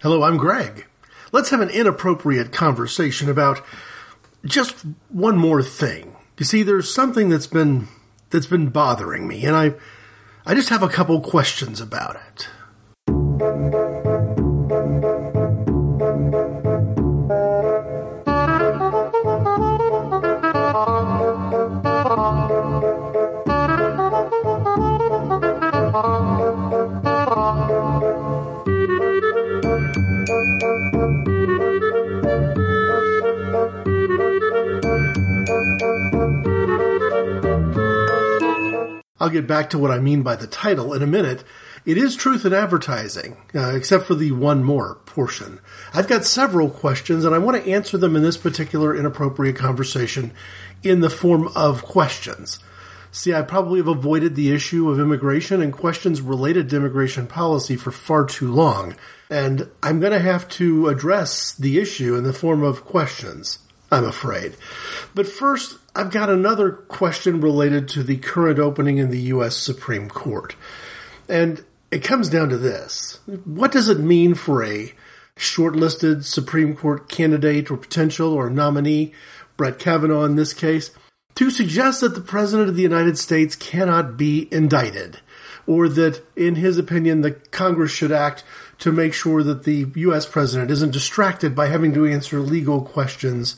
Hello, I'm Greg. Let's have an inappropriate conversation about just one more thing. You see, there's something that's been that's been bothering me, and I I just have a couple questions about it. I'll get back to what I mean by the title in a minute. It is truth in advertising, uh, except for the one more portion. I've got several questions and I want to answer them in this particular inappropriate conversation in the form of questions. See, I probably have avoided the issue of immigration and questions related to immigration policy for far too long, and I'm going to have to address the issue in the form of questions, I'm afraid. But first, I've got another question related to the current opening in the U.S. Supreme Court. And it comes down to this. What does it mean for a shortlisted Supreme Court candidate or potential or nominee, Brett Kavanaugh in this case, to suggest that the President of the United States cannot be indicted? Or that, in his opinion, the Congress should act to make sure that the U.S. President isn't distracted by having to answer legal questions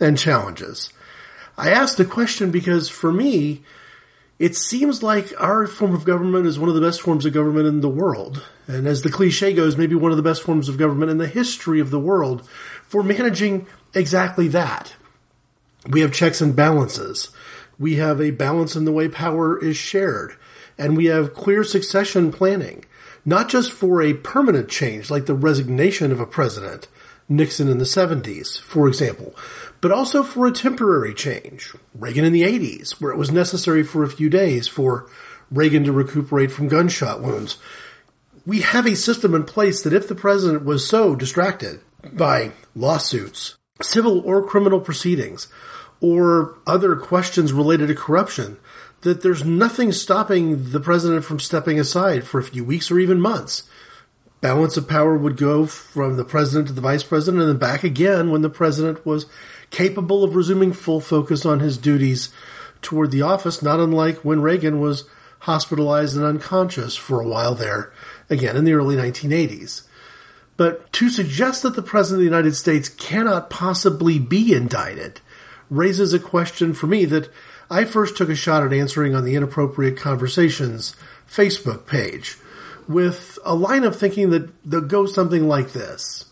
and challenges. I asked the question because for me, it seems like our form of government is one of the best forms of government in the world. And as the cliche goes, maybe one of the best forms of government in the history of the world for managing exactly that. We have checks and balances. We have a balance in the way power is shared. And we have clear succession planning, not just for a permanent change like the resignation of a president, Nixon in the 70s, for example, but also for a temporary change. Reagan in the 80s, where it was necessary for a few days for Reagan to recuperate from gunshot wounds. We have a system in place that if the president was so distracted by lawsuits, civil or criminal proceedings, or other questions related to corruption, that there's nothing stopping the president from stepping aside for a few weeks or even months. Balance of power would go from the president to the vice president and then back again when the president was capable of resuming full focus on his duties toward the office, not unlike when Reagan was hospitalized and unconscious for a while there, again in the early 1980s. But to suggest that the President of the United States cannot possibly be indicted raises a question for me that I first took a shot at answering on the Inappropriate Conversations Facebook page with a line of thinking that, that goes something like this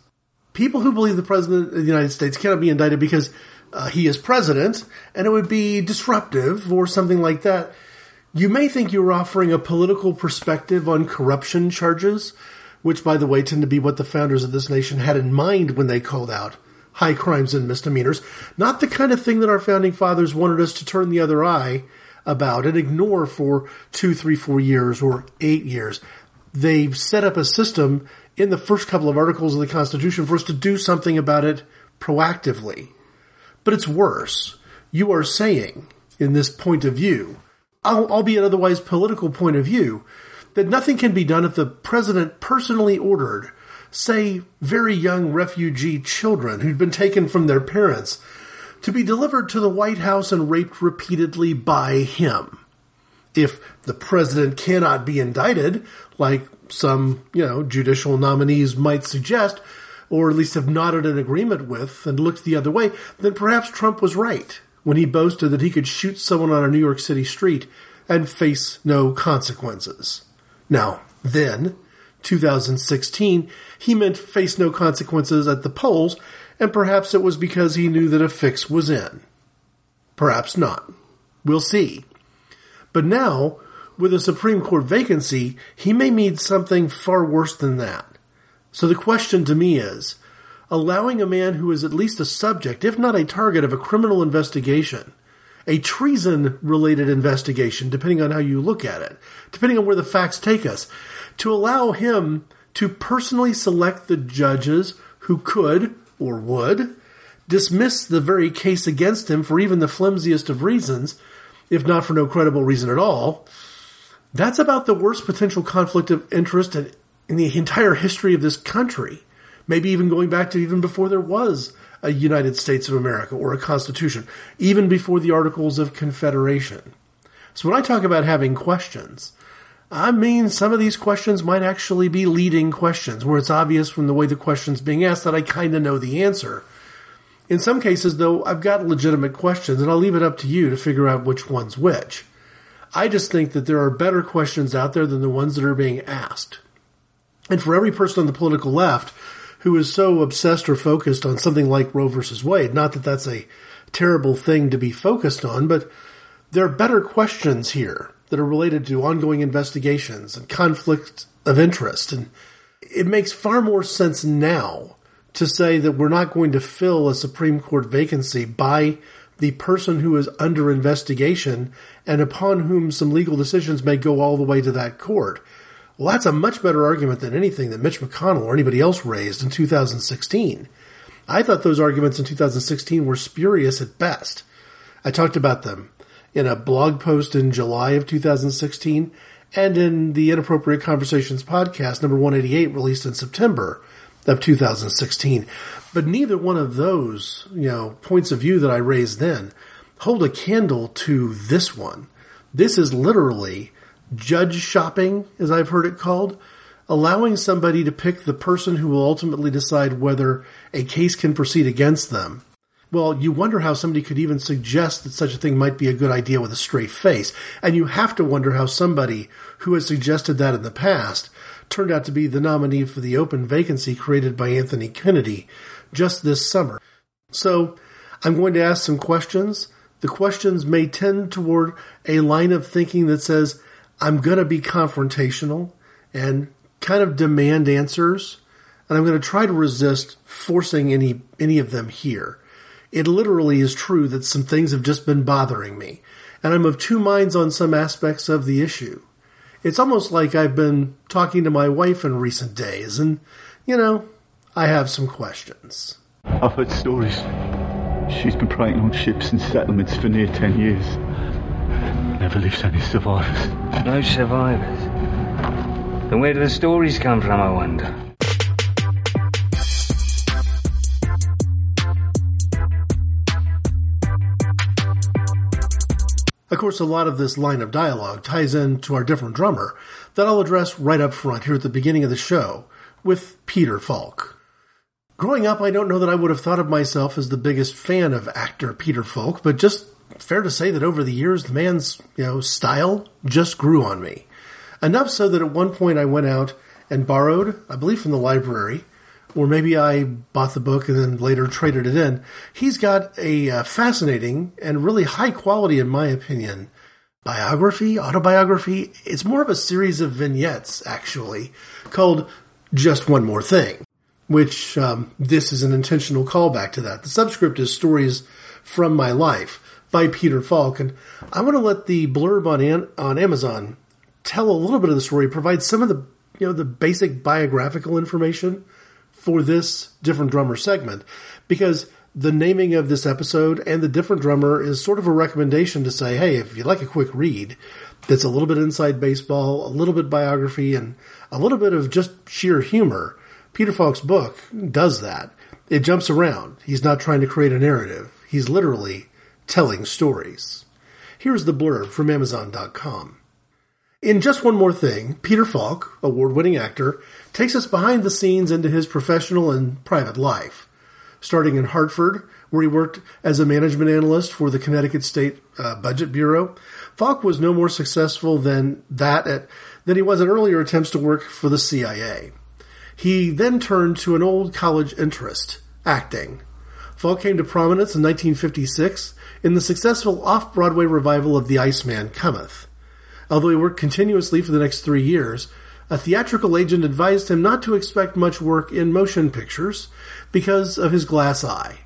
people who believe the president of the United States cannot be indicted because uh, he is president and it would be disruptive or something like that. You may think you're offering a political perspective on corruption charges, which, by the way, tend to be what the founders of this nation had in mind when they called out high crimes and misdemeanors. Not the kind of thing that our founding fathers wanted us to turn the other eye about and ignore for two, three, four years or eight years. They've set up a system in the first couple of articles of the Constitution for us to do something about it proactively. But it's worse. You are saying, in this point of view, albeit otherwise political point of view, that nothing can be done if the president personally ordered, say, very young refugee children who'd been taken from their parents to be delivered to the White House and raped repeatedly by him. If the president cannot be indicted, like some, you know, judicial nominees might suggest, or at least have nodded an agreement with and looked the other way, then perhaps Trump was right when he boasted that he could shoot someone on a New York City street and face no consequences. Now, then, 2016, he meant face no consequences at the polls, and perhaps it was because he knew that a fix was in. Perhaps not. We'll see. But now, with a Supreme Court vacancy, he may mean something far worse than that. So the question to me is, allowing a man who is at least a subject, if not a target of a criminal investigation, a treason related investigation, depending on how you look at it, depending on where the facts take us, to allow him to personally select the judges who could or would dismiss the very case against him for even the flimsiest of reasons, if not for no credible reason at all, that's about the worst potential conflict of interest in, in the entire history of this country. maybe even going back to even before there was a United States of America or a Constitution, even before the Articles of Confederation. So when I talk about having questions, I mean some of these questions might actually be leading questions where it's obvious from the way the question's being asked that I kind of know the answer. In some cases, though, I've got legitimate questions and I'll leave it up to you to figure out which one's which. I just think that there are better questions out there than the ones that are being asked. And for every person on the political left who is so obsessed or focused on something like Roe versus Wade, not that that's a terrible thing to be focused on, but there are better questions here that are related to ongoing investigations and conflict of interest. And it makes far more sense now to say that we're not going to fill a Supreme Court vacancy by the person who is under investigation and upon whom some legal decisions may go all the way to that court. Well, that's a much better argument than anything that Mitch McConnell or anybody else raised in 2016. I thought those arguments in 2016 were spurious at best. I talked about them in a blog post in July of 2016 and in the Inappropriate Conversations podcast, number 188, released in September of 2016. But neither one of those, you know, points of view that I raised then hold a candle to this one. This is literally judge shopping, as I've heard it called, allowing somebody to pick the person who will ultimately decide whether a case can proceed against them. Well, you wonder how somebody could even suggest that such a thing might be a good idea with a straight face. And you have to wonder how somebody who has suggested that in the past turned out to be the nominee for the open vacancy created by Anthony Kennedy just this summer. So I'm going to ask some questions. The questions may tend toward a line of thinking that says, I'm going to be confrontational and kind of demand answers, and I'm going to try to resist forcing any any of them here. It literally is true that some things have just been bothering me, and I'm of two minds on some aspects of the issue. It's almost like I've been talking to my wife in recent days, and, you know, I have some questions. I've heard stories. She's been preying on ships and settlements for near ten years. Never leaves any survivors. No survivors? Then where do the stories come from, I wonder? Of course, a lot of this line of dialogue ties in to our different drummer that I'll address right up front here at the beginning of the show with Peter Falk. Growing up, I don't know that I would have thought of myself as the biggest fan of actor Peter Falk, but just fair to say that over the years, the man's, you know, style just grew on me. Enough so that at one point I went out and borrowed, I believe from the library, or maybe I bought the book and then later traded it in. He's got a uh, fascinating and really high quality, in my opinion, biography, autobiography. It's more of a series of vignettes, actually, called Just One More Thing, which um, this is an intentional callback to that. The subscript is Stories from My Life by Peter Falk, and I want to let the blurb on An- on Amazon tell a little bit of the story, provide some of the you know the basic biographical information for this different drummer segment because the naming of this episode and the different drummer is sort of a recommendation to say, hey, if you like a quick read that's a little bit inside baseball, a little bit biography, and a little bit of just sheer humor, Peter Falk's book does that. It jumps around. He's not trying to create a narrative. He's literally telling stories. Here's the blurb from Amazon.com. In Just One More Thing, Peter Falk, award winning actor, takes us behind the scenes into his professional and private life. Starting in Hartford, where he worked as a management analyst for the Connecticut State uh, Budget Bureau, Falk was no more successful than that at, than he was in earlier attempts to work for the CIA. He then turned to an old college interest, acting. Falk came to prominence in 1956 in the successful off-Broadway revival of The Iceman Cometh. Although he worked continuously for the next three years, a theatrical agent advised him not to expect much work in motion pictures because of his glass eye.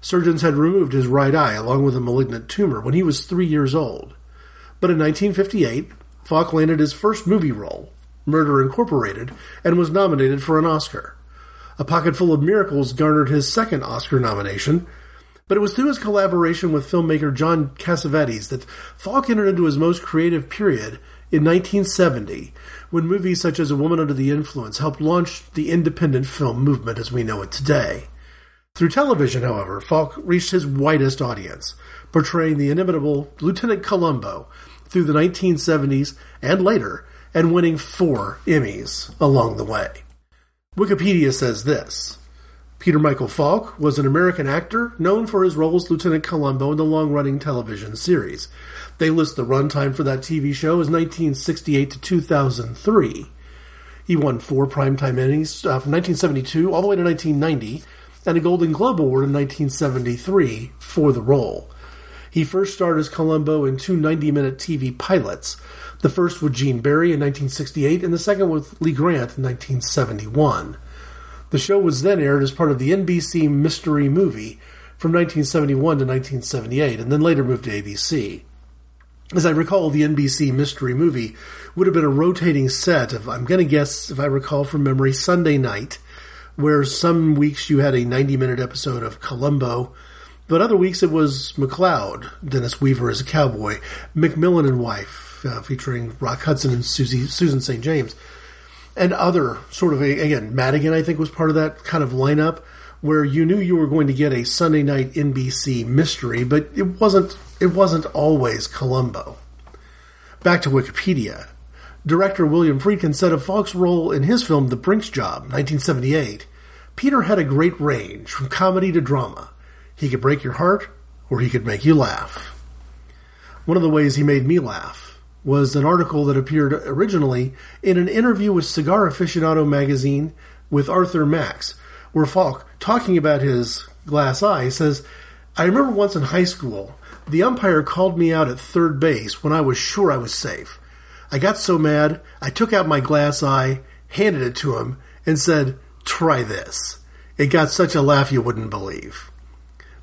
Surgeons had removed his right eye along with a malignant tumor when he was three years old. But in 1958, Falk landed his first movie role, Murder Incorporated, and was nominated for an Oscar. A Pocketful of Miracles garnered his second Oscar nomination, But it was through his collaboration with filmmaker John Cassavetes that Falk entered into his most creative period in 1970, when movies such as A Woman Under the Influence helped launch the independent film movement as we know it today. Through television, however, Falk reached his widest audience, portraying the inimitable Lieutenant Columbo through the 1970s and later, and winning four Emmys along the way. Wikipedia says this Peter Michael Falk was an American actor known for his role as Lieutenant Columbo in the long running television series. They list the runtime for that TV show as 1968 to 2003. He won four Primetime Emmys uh, from 1972 all the way to 1990 and a Golden Globe Award in 1973 for the role. He first starred as Columbo in two 90 minute TV pilots, the first with Gene Barry in 1968 and the second with Lee Grant in 1971. The show was then aired as part of the NBC Mystery Movie from 1971 to 1978 and then later moved to ABC. As I recall, the NBC Mystery Movie would have been a rotating set of, I'm going to guess, if I recall from memory, Sunday night, where some weeks you had a 90 minute episode of Columbo, but other weeks it was McCloud, Dennis Weaver as a cowboy, McMillan and Wife, uh, featuring Rock Hudson and Susie, Susan St. James and other sort of a, again Madigan I think was part of that kind of lineup where you knew you were going to get a Sunday night NBC mystery, but it wasn't it wasn't always Columbo. Back to Wikipedia. Director William Friedkin said of Falk's role in his film The Brinks Job, 1978, Peter had a great range from comedy to drama. He could break your heart or he could make you laugh. One of the ways he made me laugh was an article that appeared originally in an interview with Cigar Aficionado magazine with Arthur Marx, where Falk, talking about his glass eye, says, I remember once in high school, the umpire called me out at third base when I was sure I was safe. I got so mad, I took out my glass eye, handed it to him, and said, Try this. It got such a laugh you wouldn't believe.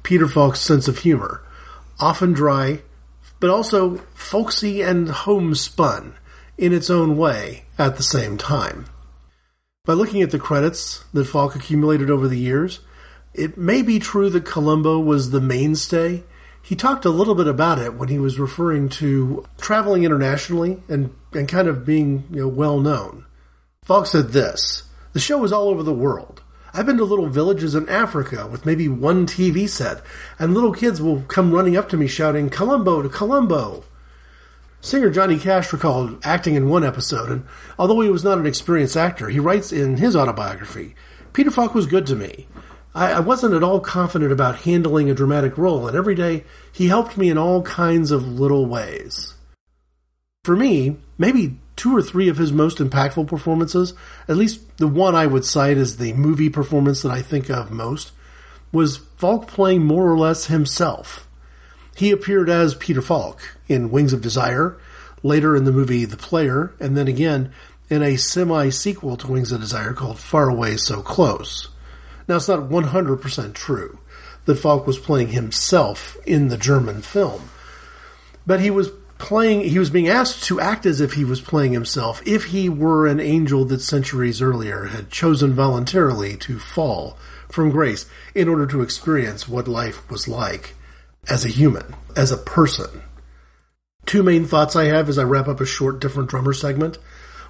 Peter Falk's sense of humor, often dry, but also folksy and homespun in its own way at the same time. By looking at the credits that Falk accumulated over the years, it may be true that Columbo was the mainstay. He talked a little bit about it when he was referring to traveling internationally and, and kind of being you know, well known. Falk said this The show was all over the world. I've been to little villages in Africa with maybe one TV set, and little kids will come running up to me shouting, Columbo to Columbo. Singer Johnny Cash recalled acting in one episode, and although he was not an experienced actor, he writes in his autobiography Peter Falk was good to me. I, I wasn't at all confident about handling a dramatic role, and every day he helped me in all kinds of little ways. For me, maybe two or three of his most impactful performances, at least the one I would cite as the movie performance that I think of most, was Falk playing more or less himself. He appeared as Peter Falk in Wings of Desire, later in the movie The Player, and then again in a semi sequel to Wings of Desire called Far Away So Close. Now, it's not 100% true that Falk was playing himself in the German film, but he was playing, he was being asked to act as if he was playing himself if he were an angel that centuries earlier had chosen voluntarily to fall from grace in order to experience what life was like as a human, as a person. Two main thoughts I have as I wrap up a short different drummer segment.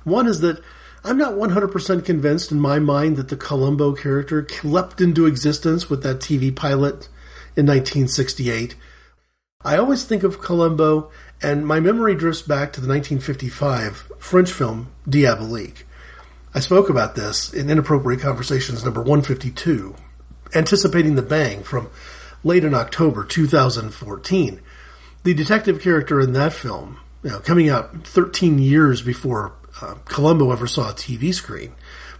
One is that I'm not 100% convinced in my mind that the Columbo character leapt into existence with that TV pilot in 1968. I always think of Columbo and my memory drifts back to the 1955 French film Diabolique. I spoke about this in Inappropriate Conversations number 152, anticipating the bang from late in October 2014. The detective character in that film, you know, coming out 13 years before uh, Columbo ever saw a TV screen,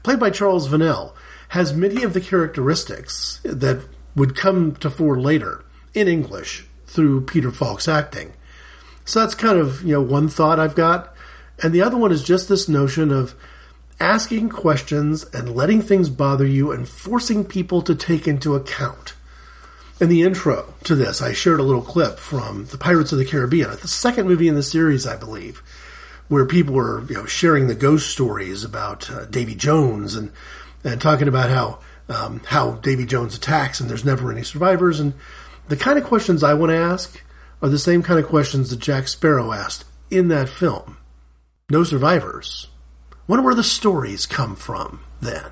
played by Charles Vanel, has many of the characteristics that would come to fore later in English through Peter Falk's acting. So that's kind of, you know, one thought I've got. And the other one is just this notion of asking questions and letting things bother you and forcing people to take into account. In the intro to this, I shared a little clip from The Pirates of the Caribbean, the second movie in the series, I believe, where people were you know, sharing the ghost stories about uh, Davy Jones and and talking about how um, how Davy Jones attacks and there's never any survivors and The kind of questions I want to ask are the same kind of questions that Jack Sparrow asked in that film. No survivors. Wonder where the stories come from then.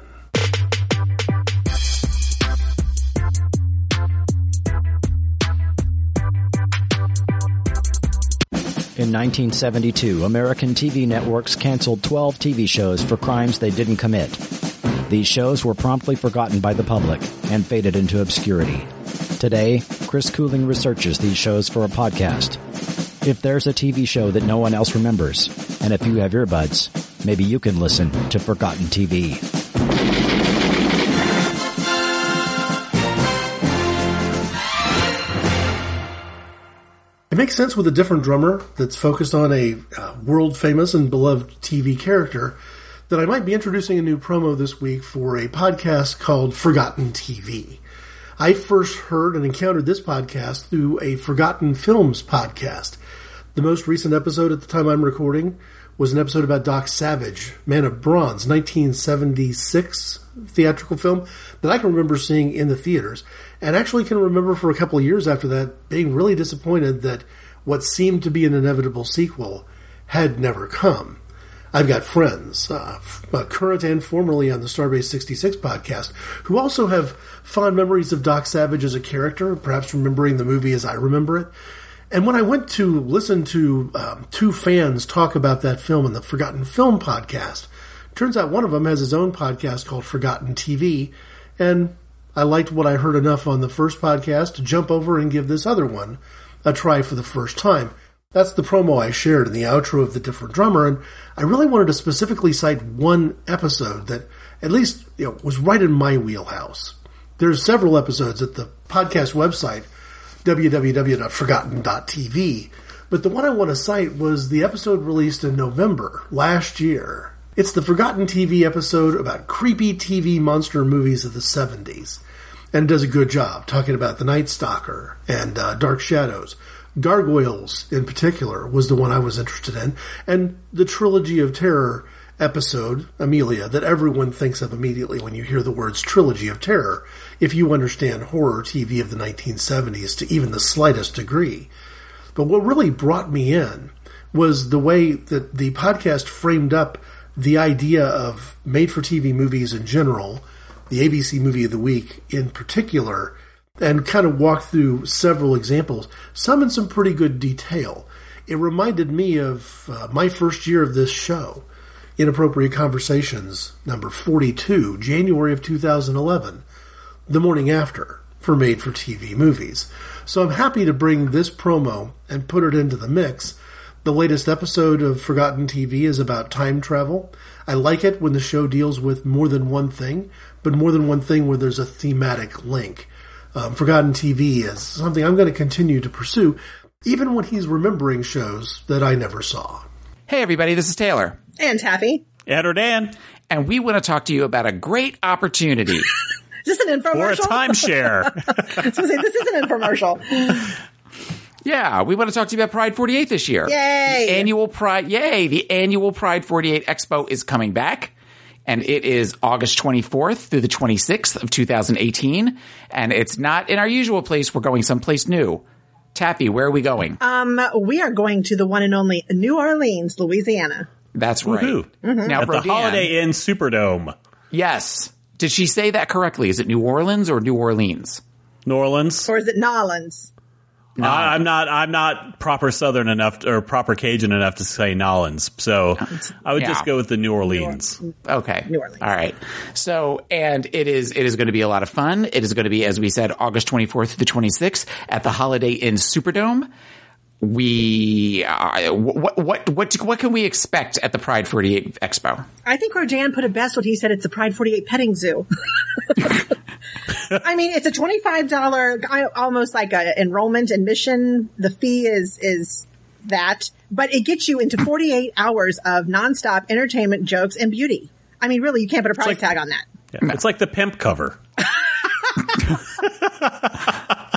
In 1972, American TV networks canceled 12 TV shows for crimes they didn't commit. These shows were promptly forgotten by the public and faded into obscurity. Today, Chris Cooling researches these shows for a podcast. If there's a TV show that no one else remembers, and if you have earbuds, maybe you can listen to Forgotten TV. It makes sense with a different drummer that's focused on a uh, world famous and beloved TV character that I might be introducing a new promo this week for a podcast called Forgotten TV. I first heard and encountered this podcast through a Forgotten Films podcast. The most recent episode at the time I'm recording was an episode about Doc Savage, Man of Bronze, 1976 theatrical film that I can remember seeing in the theaters, and actually can remember for a couple of years after that being really disappointed that what seemed to be an inevitable sequel had never come. I've got friends, uh, uh, current and formerly on the Starbase 66 podcast, who also have fond memories of Doc Savage as a character, perhaps remembering the movie as I remember it. And when I went to listen to um, two fans talk about that film in the Forgotten Film podcast, turns out one of them has his own podcast called Forgotten TV, and I liked what I heard enough on the first podcast to jump over and give this other one a try for the first time. That's the promo I shared in the outro of The Different Drummer, and I really wanted to specifically cite one episode that at least you know, was right in my wheelhouse. There's several episodes at the podcast website, www.forgotten.tv, but the one I want to cite was the episode released in November last year. It's the Forgotten TV episode about creepy TV monster movies of the 70s, and does a good job talking about The Night Stalker and uh, Dark Shadows. Gargoyles, in particular, was the one I was interested in, and the Trilogy of Terror episode, Amelia, that everyone thinks of immediately when you hear the words Trilogy of Terror, if you understand horror TV of the 1970s to even the slightest degree. But what really brought me in was the way that the podcast framed up the idea of made for TV movies in general, the ABC movie of the week in particular, and kind of walked through several examples, some in some pretty good detail. It reminded me of uh, my first year of this show, Inappropriate Conversations, number 42, January of 2011, the morning after, for made for TV movies. So I'm happy to bring this promo and put it into the mix. The latest episode of Forgotten TV is about time travel. I like it when the show deals with more than one thing, but more than one thing where there's a thematic link um, Forgotten TV is something I'm going to continue to pursue, even when he's remembering shows that I never saw. Hey, everybody, this is Taylor. And Taffy. Ed or Dan. And we want to talk to you about a great opportunity. is this an infomercial? Or a timeshare. I was going to say, this is an infomercial. Yeah, we want to talk to you about Pride 48 this year. Yay! The annual Pride, yay! The annual Pride 48 Expo is coming back and it is August 24th through the 26th of 2018. And it's not in our usual place. We're going someplace new. Taffy, where are we going? Um, we are going to the one and only New Orleans, Louisiana. That's right. Mm-hmm. Now, At the Holiday Inn Superdome. Yes. Did she say that correctly? Is it New Orleans or New Orleans? New Orleans. Or is it Nolans? No. I, am not. I'm not proper Southern enough to, or proper Cajun enough to say Nolans. So I would yeah. just go with the New Orleans. New okay. New Orleans. All right. So and it is it is going to be a lot of fun. It is going to be as we said August 24th to the 26th at the Holiday Inn Superdome. We uh, what what what what can we expect at the Pride 48 Expo? I think Rodan put it best when he said it's a Pride 48 petting zoo. I mean, it's a $25, almost like a enrollment admission. The fee is, is that, but it gets you into 48 hours of nonstop entertainment, jokes, and beauty. I mean, really, you can't put a price like, tag on that. Yeah, it's like the pimp cover.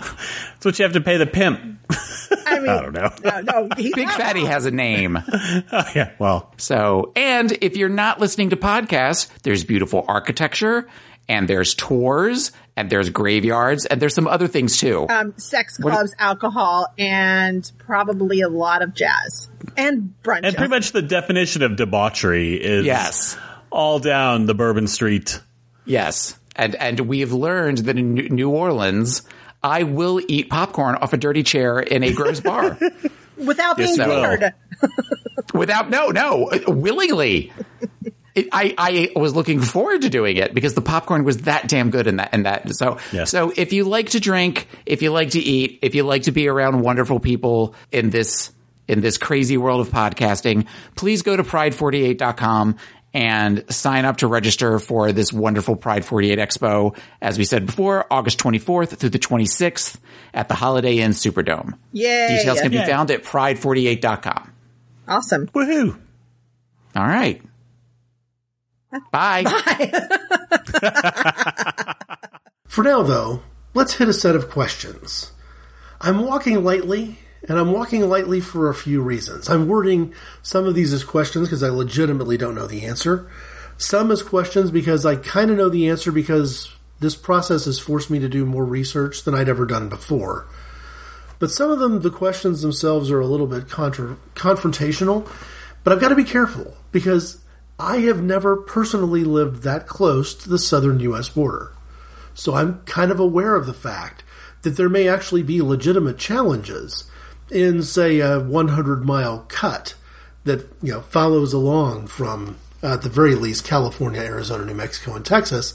That's what you have to pay the pimp. I, mean, I don't know. No, no, Big Fatty has a name. oh, yeah, well. So, and if you're not listening to podcasts, there's beautiful architecture and there's tours and there's graveyards and there's some other things too. Um, sex clubs, alcohol, and probably a lot of jazz and brunch. And pretty much the definition of debauchery is Yes. all down the Bourbon Street. Yes. And and we've learned that in New- New Orleans, I will eat popcorn off a dirty chair in a gross bar without being Yes, you without no no willingly. It, I I was looking forward to doing it because the popcorn was that damn good in that and that. So Yes. so if you like to drink, if you like to eat, if you like to be around wonderful people in this in this crazy world of podcasting, please go to pride48.com and sign up to register for this wonderful Pride 48 Expo. As we said before, August 24th through the 26th at the Holiday Inn Superdome. Yay. Details can be Yay. found at pride48.com. Awesome. Woohoo! All right. Bye. Bye. For now, though, let's hit a set of questions. I'm walking lightly, and I'm walking lightly for a few reasons. I'm wording some of these as questions because I legitimately don't know the answer. Some as questions because I kind of know the answer because this process has forced me to do more research than I'd ever done before. But some of them, the questions themselves are a little bit contra- confrontational. But I've got to be careful because I have never personally lived that close to the southern U.S. border. So I'm kind of aware of the fact that there may actually be legitimate challenges in, say, a 100 mile cut that you know follows along from, uh, at the very least, California, Arizona, New Mexico, and Texas,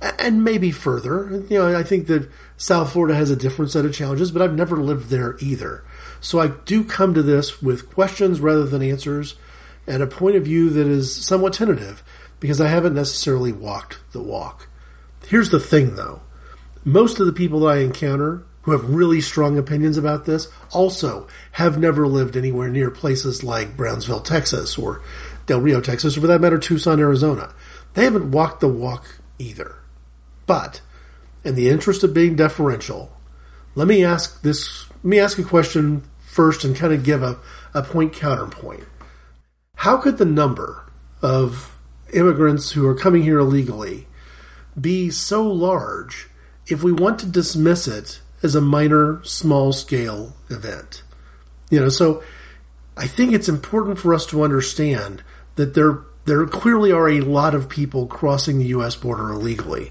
and maybe further. You know, I think that South Florida has a different set of challenges, but I've never lived there either. So I do come to this with questions rather than answers, and a point of view that is somewhat tentative because I haven't necessarily walked the walk. Here's the thing though. Most of the people that I encounter who have really strong opinions about this also have never lived anywhere near places like Brownsville, Texas or Del Rio, Texas, or for that matter, Tucson, Arizona. They haven't walked the walk either. But in the interest of being deferential, let me ask this let me ask a question first and kind of give a, a point counterpoint. How could the number of immigrants who are coming here illegally be so large if we want to dismiss it as a minor, small scale event? You know, so I think it's important for us to understand that there there clearly are a lot of people crossing the U.S. border illegally,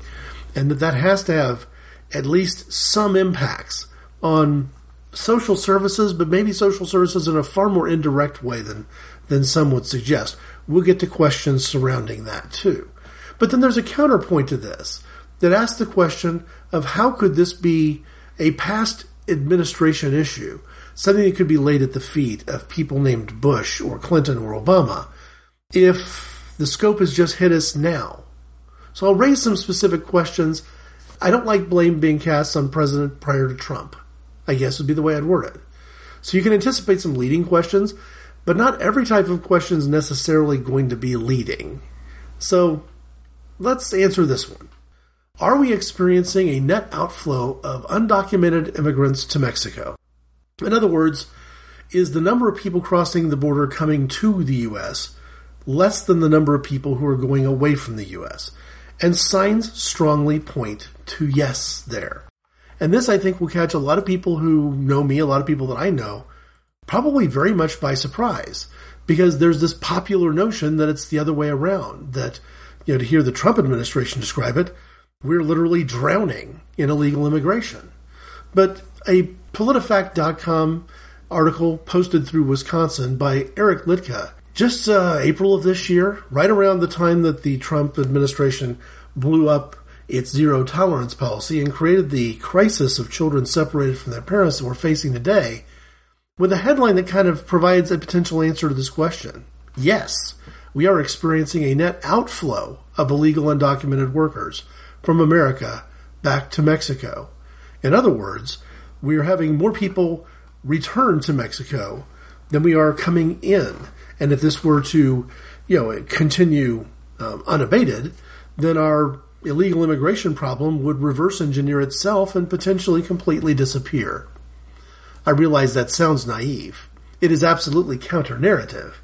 and that that has to have at least some impacts on social services, but maybe social services in a far more indirect way than than some would suggest. We'll get to questions surrounding that too. But then there's a counterpoint to this that asks the question of how could this be a past administration issue, something that could be laid at the feet of people named Bush or Clinton or Obama, if the scope has just hit us now. So I'll raise some specific questions. I don't like blame being cast on President prior to Trump. I guess would be the way I'd word it. So you can anticipate some leading questions, but not every type of question is necessarily going to be leading. So let's answer this one. Are we experiencing a net outflow of undocumented immigrants to Mexico? In other words, is the number of people crossing the border coming to the U.S. less than the number of people who are going away from the U.S.? And signs strongly point to yes there. And this, I think, will catch a lot of people who know me, a lot of people that I know, probably very much by surprise. Because there's this popular notion that it's the other way around. That, you know, to hear the Trump administration describe it, we're literally drowning in illegal immigration. But a PolitiFact.com article posted through Wisconsin by Eric Litke just uh, April of this year, right around the time that the Trump administration blew up its zero tolerance policy and created the crisis of children separated from their parents that we're facing today, with a headline that kind of provides a potential answer to this question. Yes, we are experiencing a net outflow of illegal undocumented workers from America back to Mexico. In other words, we are having more people return to Mexico than we are coming in. And if this were to, you know, continue um, unabated, then our illegal immigration problem would reverse engineer itself and potentially completely disappear. I realize that sounds naive. It is absolutely counter narrative.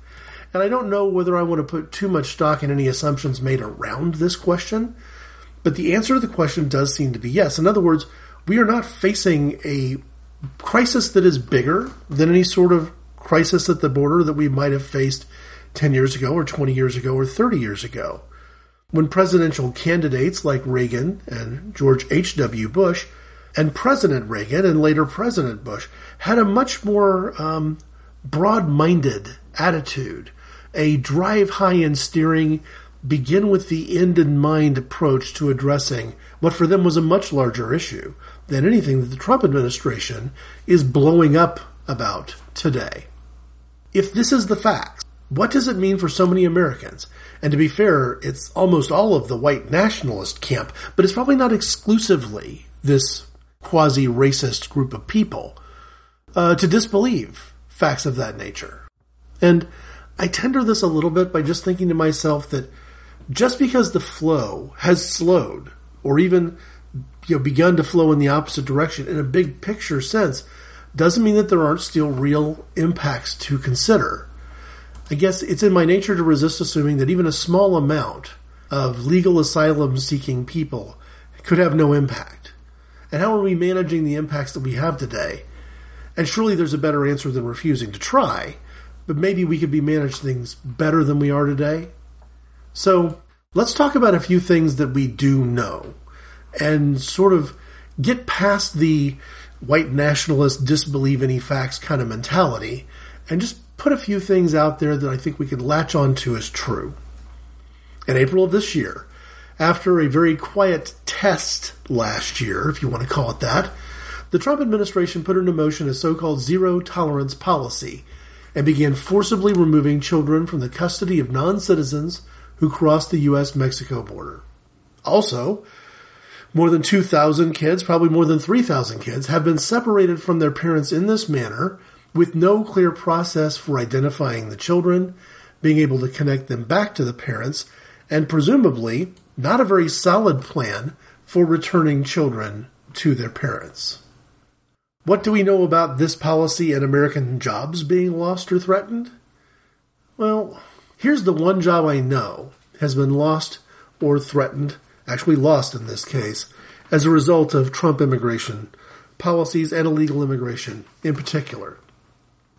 And I don't know whether I want to put too much stock in any assumptions made around this question, But the answer to the question does seem to be yes. In other words, we are not facing a crisis that is bigger than any sort of crisis at the border that we might have faced 10 years ago or 20 years ago or 30 years ago. When presidential candidates like Reagan and George H.W. Bush and President Reagan and later President Bush had a much more um, broad minded attitude, a drive high in steering, begin with the end in mind approach to addressing what for them was a much larger issue than anything that the Trump administration is blowing up about today. If this is the facts, what does it mean for so many Americans? And to be fair, it's almost all of the white nationalist camp, but it's probably not exclusively this quasi racist group of people uh, to disbelieve facts of that nature. And I tender this a little bit by just thinking to myself that just because the flow has slowed or even you know, begun to flow in the opposite direction in a big picture sense doesn't mean that there aren't still real impacts to consider. I guess it's in my nature to resist assuming that even a small amount of legal asylum seeking people could have no impact. And how are we managing the impacts that we have today? And surely there's a better answer than refusing to try, but maybe we could be managing things better than we are today. So let's talk about a few things that we do know and sort of get past the white nationalist disbelieve any facts kind of mentality and just put a few things out there that I think we could latch onto as true. In April of this year, after a very quiet test last year, if you want to call it that, the Trump administration put into motion a so-called zero tolerance policy and began forcibly removing children from the custody of non-citizens who crossed the U.S.-Mexico border. Also, more than 2,000 kids, probably more than 3,000 kids, have been separated from their parents in this manner with no clear process for identifying the children, being able to connect them back to the parents, and presumably not a very solid plan for returning children to their parents. What do we know about this policy and American jobs being lost or threatened? Well, here's the one job I know has been lost or threatened, actually lost in this case, as a result of Trump immigration policies and illegal immigration in particular.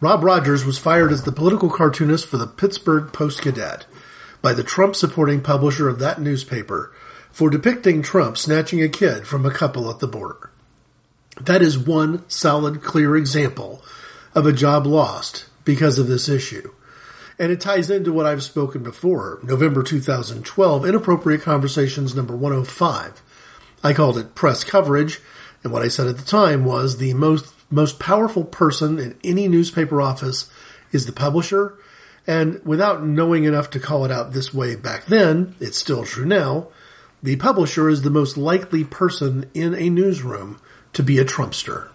Rob Rogers was fired as the political cartoonist for the Pittsburgh Post Gazette by the Trump supporting publisher of that newspaper for depicting Trump snatching a kid from a couple at the border. That is one solid, clear example of a job lost because of this issue. And it ties into what I've spoken before, November 2012, Inappropriate Conversations number 105. I called it press coverage, and what I said at the time was the most most powerful person in any newspaper office is the publisher. And without knowing enough to call it out this way back then, it's still true now, the publisher is the most likely person in a newsroom to be a Trumpster.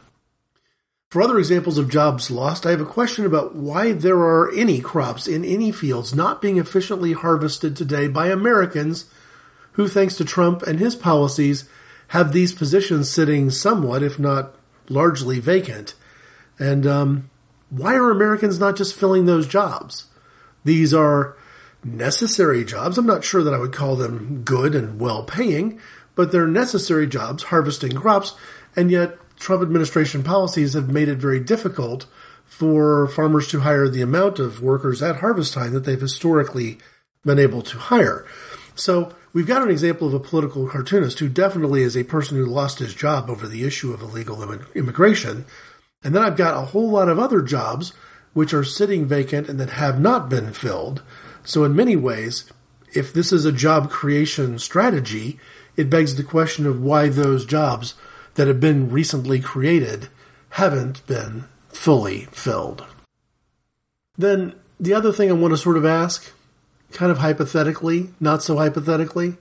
For other examples of jobs lost, I have a question about why there are any crops in any fields not being efficiently harvested today by Americans who, thanks to Trump and his policies, have these positions sitting somewhat, if not largely vacant. And um, why are Americans not just filling those jobs? These are necessary jobs. I'm not sure that I would call them good and well paying, but they're necessary jobs harvesting crops. And yet, Trump administration policies have made it very difficult for farmers to hire the amount of workers at harvest time that they've historically been able to hire. So we've got an example of a political cartoonist who definitely is a person who lost his job over the issue of illegal immigration. And then I've got a whole lot of other jobs which are sitting vacant and that have not been filled. So in many ways, if this is a job creation strategy, it begs the question of why those jobs that have been recently created haven't been fully filled. Then the other thing I want to sort of ask kind of hypothetically, not so hypothetically,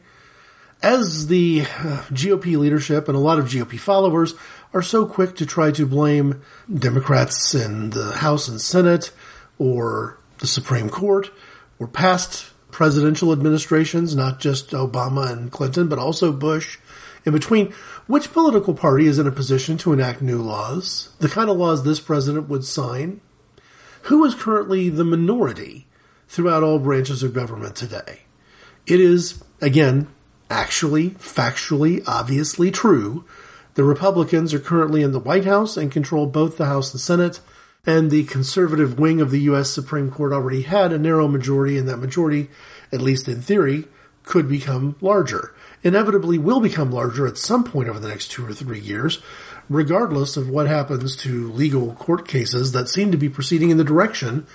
as the uh, GOP leadership and a lot of GOP followers are so quick to try to blame Democrats in the House and Senate or the Supreme Court or past presidential administrations, not just Obama and Clinton, but also Bush, in between, which political party is in a position to enact new laws, the kind of laws this president would sign? Who is currently the minority throughout all branches of government today. It is, again, actually, factually, obviously true. The Republicans are currently in the White House and control both the House and Senate, and the conservative wing of the U.S. Supreme Court already had a narrow majority, and that majority, at least in theory, could become larger. Inevitably will become larger at some point over the next two or three years, regardless of what happens to legal court cases that seem to be proceeding in the direction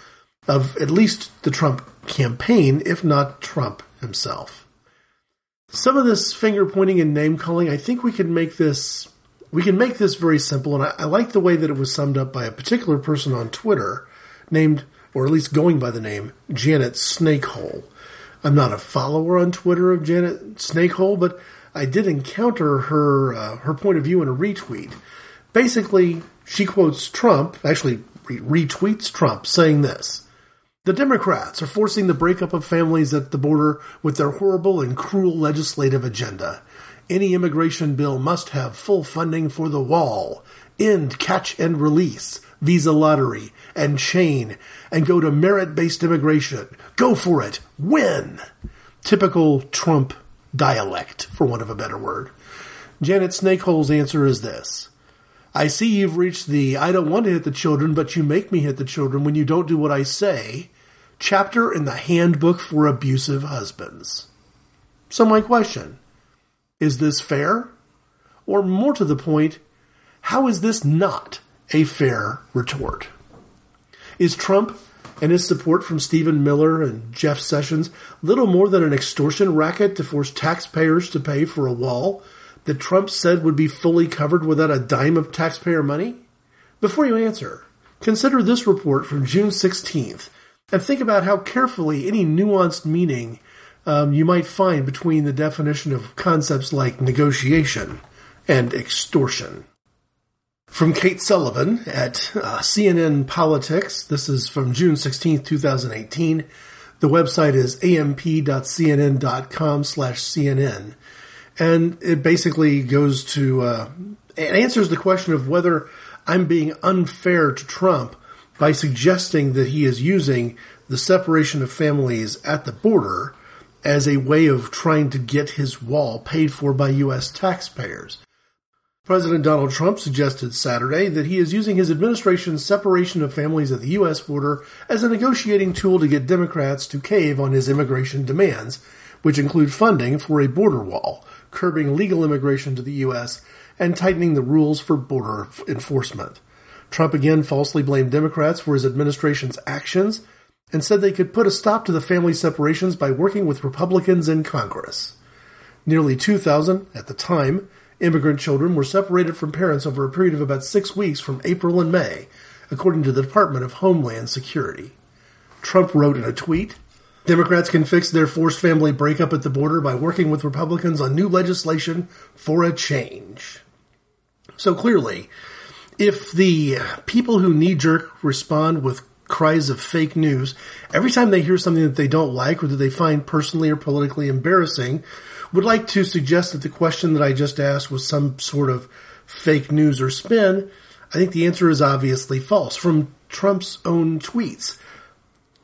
of at least the Trump campaign, if not Trump himself. Some of this finger pointing and name calling, I think we can make this we can make this very simple, and I, I like the way that it was summed up by a particular person on Twitter named, or at least going by the name, Janet Snakehole. I'm not a follower on Twitter of Janet Snakehole, but I did encounter her uh, her point of view in a retweet. Basically, she quotes Trump, actually re- retweets Trump, saying this. The Democrats are forcing the breakup of families at the border with their horrible and cruel legislative agenda. Any immigration bill must have full funding for the wall, end catch and release, visa lottery, and chain, and go to merit based immigration. Go for it. Win. Typical Trump dialect, for want of a better word. Janet Snakehole's answer is this. I see you've reached the I don't want to hit the children, but you make me hit the children when you don't do what I say chapter in the Handbook for Abusive Husbands. So, my question is this fair? Or more to the point, how is this not a fair retort? Is Trump and his support from Stephen Miller and Jeff Sessions little more than an extortion racket to force taxpayers to pay for a wall that Trump said would be fully covered without a dime of taxpayer money? Before you answer, consider this report from June 16th and think about how carefully any nuanced meaning um, you might find between the definition of concepts like negotiation and extortion. From Kate Sullivan at uh, CNN Politics, this is from June 16, 2018. The website is amp.cnn.com slash CNN. And it basically goes to, uh, it answers the question of whether I'm being unfair to Trump by suggesting that he is using the separation of families at the border as a way of trying to get his wall paid for by U.S. taxpayers. President Donald Trump suggested Saturday that he is using his administration's separation of families at the U.S. border as a negotiating tool to get Democrats to cave on his immigration demands, which include funding for a border wall, curbing legal immigration to the U.S., and tightening the rules for border enforcement. Trump again falsely blamed Democrats for his administration's actions and said they could put a stop to the family separations by working with Republicans in Congress. Nearly 2,000, at the time, immigrant children were separated from parents over a period of about six weeks from April and May, according to the Department of Homeland Security. Trump wrote in a tweet, Democrats can fix their forced family breakup at the border by working with Republicans on new legislation for a change. So clearly, if the people who knee jerk respond with cries of fake news every time they hear something that they don't like or that they find personally or politically embarrassing, would like to suggest that the question that I just asked was some sort of fake news or spin, I think the answer is obviously false. From Trump's own tweets,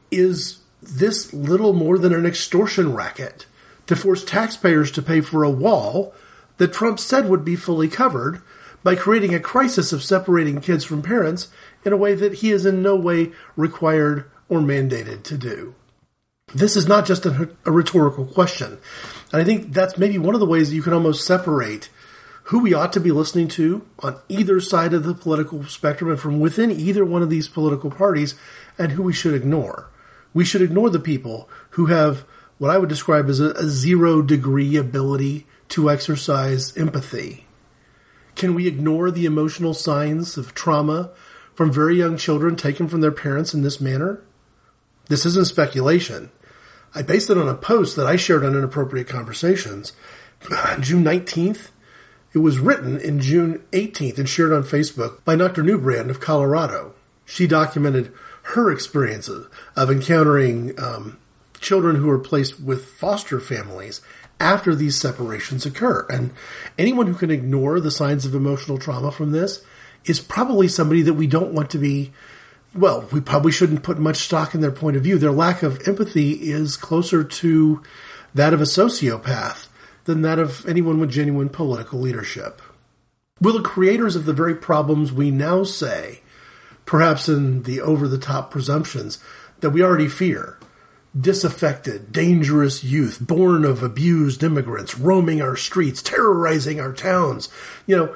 is this little more than an extortion racket to force taxpayers to pay for a wall that Trump said would be fully covered by creating a crisis of separating kids from parents in a way that he is in no way required or mandated to do. This is not just a, a rhetorical question. And I think that's maybe one of the ways that you can almost separate who we ought to be listening to on either side of the political spectrum and from within either one of these political parties and who we should ignore. We should ignore the people who have what I would describe as a, a zero degree ability to exercise empathy. Can we ignore the emotional signs of trauma from very young children taken from their parents in this manner? This isn't speculation. I based it on a post that I shared on Inappropriate Conversations June 19th. It was written in June 18th and shared on Facebook by Dr. Newbrand of Colorado. She documented her experiences of encountering um, children who are placed with foster families after these separations occur. And anyone who can ignore the signs of emotional trauma from this is probably somebody that we don't want to be well, we probably shouldn't put much stock in their point of view. Their lack of empathy is closer to that of a sociopath. than that of anyone with genuine political leadership. Will the creators of the very problems we now say, perhaps in the over the top presumptions that we already fear, disaffected, dangerous youth born of abused immigrants roaming our streets, terrorizing our towns, you know,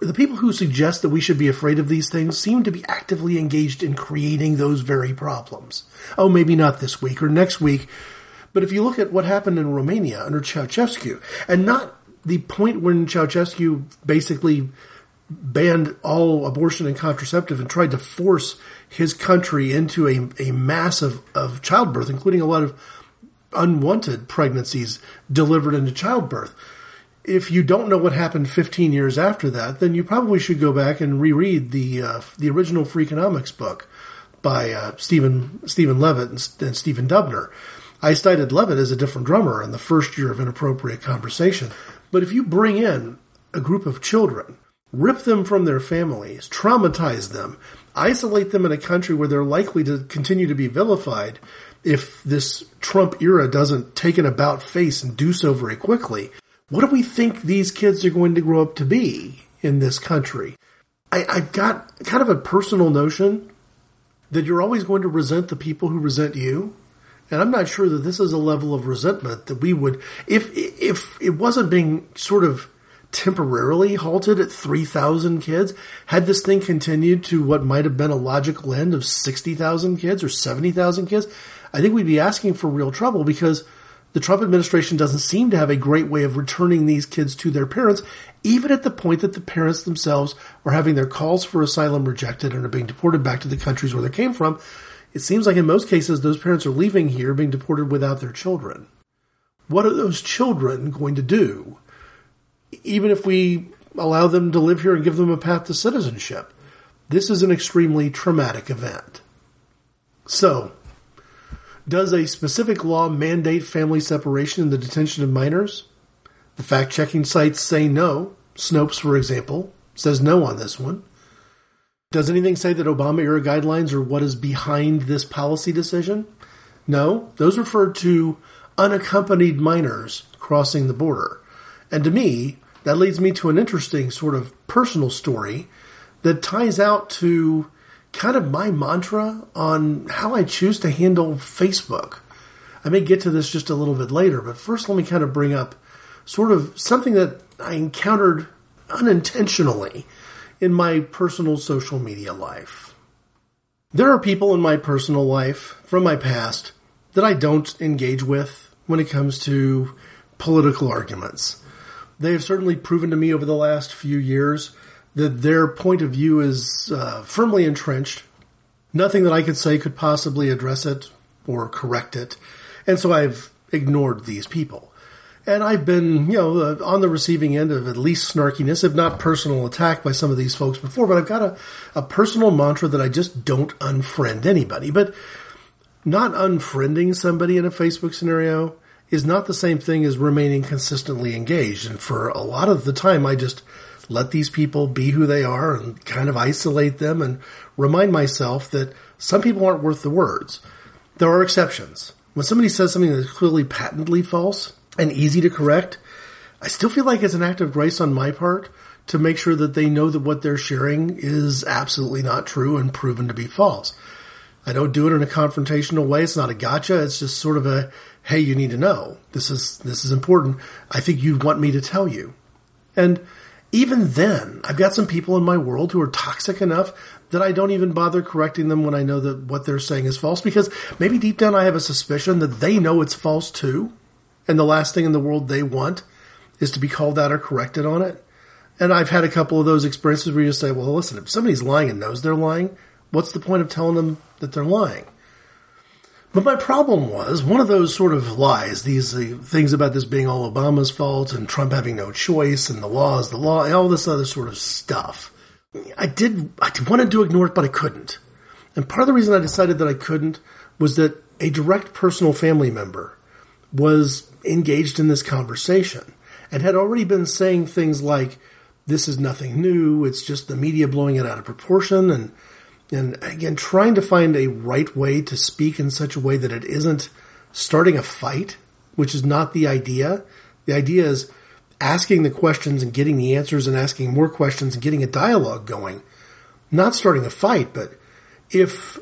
the people who suggest that we should be afraid of these things seem to be actively engaged in creating those very problems. Oh, maybe not this week or next week, but if you look at what happened in Romania under Ceausescu, and not the point when Ceausescu basically banned all abortion and contraceptive and tried to force his country into a, a mass of, of childbirth, including a lot of unwanted pregnancies delivered into childbirth if you don't know what happened 15 years after that, then you probably should go back and reread the uh, the original Freakonomics book by uh, Stephen Steven Levitt and, and Stephen Dubner. I cited Levitt as a different drummer in the first year of Inappropriate Conversation. But if you bring in a group of children, rip them from their families, traumatize them, isolate them in a country where they're likely to continue to be vilified if this Trump era doesn't take an about face and do so very quickly, what do we think these kids are going to grow up to be in this country? I, I've got kind of a personal notion that you're always going to resent the people who resent you. And I'm not sure that this is a level of resentment that we would, if, if it wasn't being sort of temporarily halted at 3,000 kids, had this thing continued to what might have been a logical end of 60,000 kids or 70,000 kids, I think we'd be asking for real trouble because the Trump administration doesn't seem to have a great way of returning these kids to their parents, even at the point that the parents themselves are having their calls for asylum rejected and are being deported back to the countries where they came from. It seems like in most cases, those parents are leaving here being deported without their children. What are those children going to do, even if we allow them to live here and give them a path to citizenship? This is an extremely traumatic event. So, does a specific law mandate family separation in the detention of minors? The fact checking sites say no. Snopes, for example, says no on this one. Does anything say that Obama era guidelines are what is behind this policy decision? No, those refer to unaccompanied minors crossing the border. And to me, that leads me to an interesting sort of personal story that ties out to kind of my mantra on how I choose to handle Facebook. I may get to this just a little bit later, but first let me kind of bring up sort of something that I encountered unintentionally in my personal social media life. There are people in my personal life from my past that I don't engage with when it comes to political arguments. They have certainly proven to me over the last few years that their point of view is uh, firmly entrenched. Nothing that I could say could possibly address it or correct it. And so I've ignored these people. And I've been, you know, uh, on the receiving end of at least snarkiness, if not personal attack by some of these folks before, but I've got a, a personal mantra that I just don't unfriend anybody. But not unfriending somebody in a Facebook scenario is not the same thing as remaining consistently engaged. And for a lot of the time, I just let these people be who they are and kind of isolate them and remind myself that some people aren't worth the words. There are exceptions. When somebody says something that's clearly patently false and easy to correct, I still feel like it's an act of grace on my part to make sure that they know that what they're sharing is absolutely not true and proven to be false. I don't do it in a confrontational way. It's not a gotcha. It's just sort of a, hey, you need to know. This is, this is important. I think you'd want me to tell you. And even then, I've got some people in my world who are toxic enough that I don't even bother correcting them when I know that what they're saying is false because maybe deep down I have a suspicion that they know it's false too. And the last thing in the world they want is to be called out or corrected on it. And I've had a couple of those experiences where you just say, well, listen, if somebody's lying and knows they're lying, what's the point of telling them that they're lying? But my problem was one of those sort of lies, these uh, things about this being all Obama's fault and Trump having no choice and the law is the law, and all this other sort of stuff. I did, I wanted to ignore it, but I couldn't. And part of the reason I decided that I couldn't was that a direct personal family member was engaged in this conversation and had already been saying things like, this is nothing new, it's just the media blowing it out of proportion and and again, trying to find a right way to speak in such a way that it isn't starting a fight, which is not the idea, The idea is asking the questions and getting the answers and asking more questions and getting a dialogue going. Not starting a fight, but if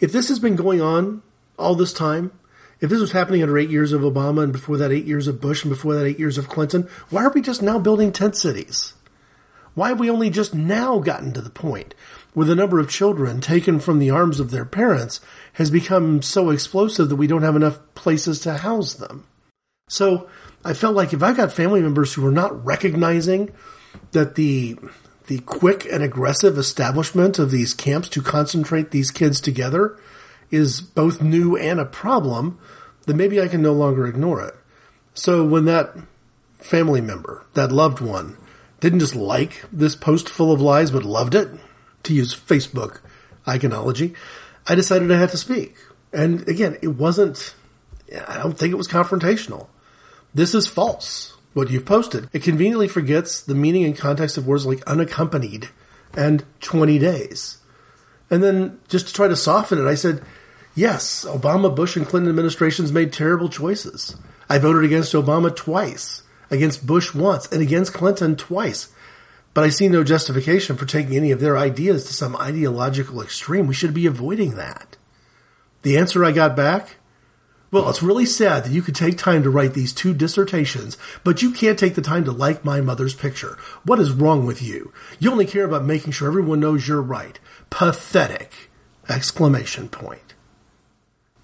if this has been going on all this time, if this was happening under eight years of Obama and before that eight years of Bush and before that eight years of Clinton, why are we just now building tent cities? Why have we only just now gotten to the point where the number of children taken from the arms of their parents has become so explosive that we don't have enough places to house them? So I felt like if I got family members who were not recognizing that the the quick and aggressive establishment of these camps to concentrate these kids together is both new and a problem, then maybe I can no longer ignore it. So when that family member, that loved one, didn't just like this post full of lies, but loved it, to use Facebook iconology, I decided I had to speak. And again, it wasn't, I don't think it was confrontational. This is false, what you've posted. It conveniently forgets the meaning and context of words like unaccompanied and 20 days. And then just to try to soften it, I said, Yes, Obama, Bush, and Clinton administrations made terrible choices. I voted against Obama twice, against Bush once, and against Clinton twice. But I see no justification for taking any of their ideas to some ideological extreme. We should be avoiding that. The answer I got back? Well, it's really sad that you could take time to write these two dissertations, but you can't take the time to like my mother's picture. What is wrong with you? You only care about making sure everyone knows you're right. Pathetic! Exclamation point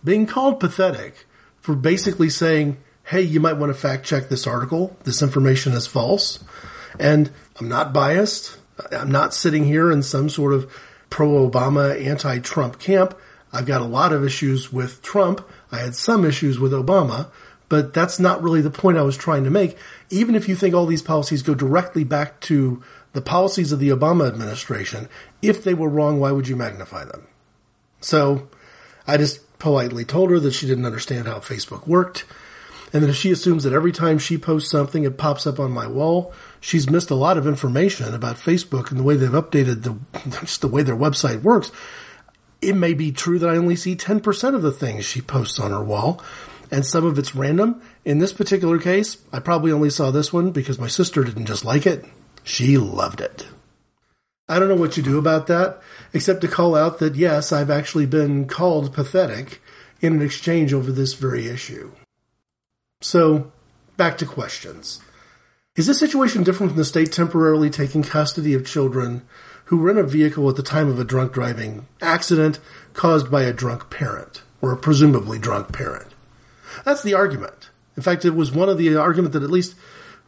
being called pathetic for basically saying, hey, you might want to fact check this article. This information is false. And I'm not biased. I'm not sitting here in some sort of pro Obama, anti Trump camp. I've got a lot of issues with Trump. I had some issues with Obama, but that's not really the point I was trying to make. Even if you think all these policies go directly back to the policies of the Obama administration, if they were wrong, why would you magnify them? So I just politely told her that she didn't understand how Facebook worked, and that if she assumes that every time she posts something it pops up on my wall, she's missed a lot of information about Facebook and the way they've updated the just the way their website works. It may be true that I only see 10% of the things she posts on her wall, and some of it's random. In this particular case, I probably only saw this one because my sister didn't just like it, she loved it. I don't know what you do about that, except to call out that yes, I've actually been called pathetic in an exchange over this very issue. So, back to questions. Is this situation different from the state temporarily taking custody of children who were in a vehicle at the time of a drunk driving accident caused by a drunk parent, or a presumably drunk parent? That's the argument. In fact, it was one of the argument that at least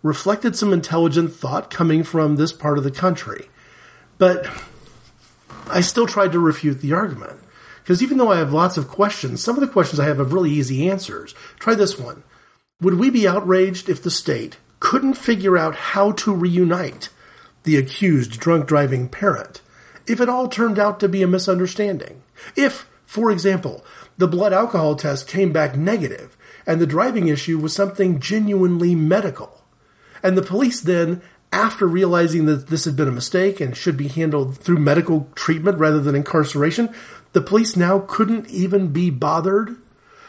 reflected some intelligent thought coming from this part of the country. But I still tried to refute the argument. Because even though I have lots of questions, some of the questions I have have really easy answers. Try this one. Would we be outraged if the state couldn't figure out how to reunite the accused drunk driving parent if it all turned out to be a misunderstanding? If, for example, the blood alcohol test came back negative and the driving issue was something genuinely medical, and the police then after realizing that this had been a mistake and should be handled through medical treatment rather than incarceration, the police now couldn't even be bothered,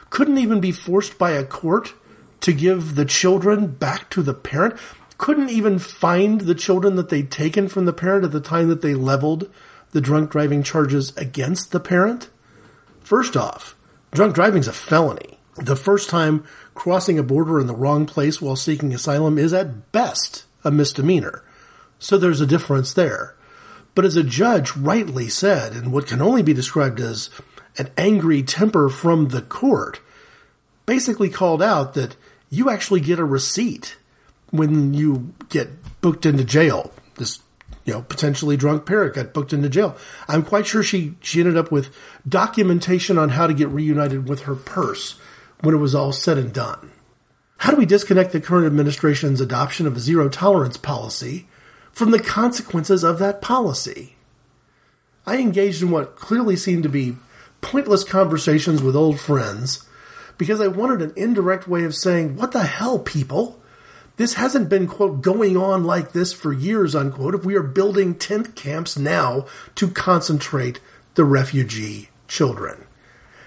couldn't even be forced by a court to give the children back to the parent, couldn't even find the children that they'd taken from the parent at the time that they leveled the drunk driving charges against the parent. First off, drunk driving's a felony. The first time crossing a border in the wrong place while seeking asylum is at best a misdemeanor. So there's a difference there. But as a judge rightly said, in what can only be described as an angry temper from the court, basically called out that you actually get a receipt when you get booked into jail. This, you know, potentially drunk parent got booked into jail. I'm quite sure she, she ended up with documentation on how to get reunited with her purse when it was all said and done. How do we disconnect the current administration's adoption of a zero tolerance policy from the consequences of that policy? I engaged in what clearly seemed to be pointless conversations with old friends because I wanted an indirect way of saying, what the hell, people? This hasn't been, quote, going on like this for years, unquote, if we are building tent camps now to concentrate the refugee children.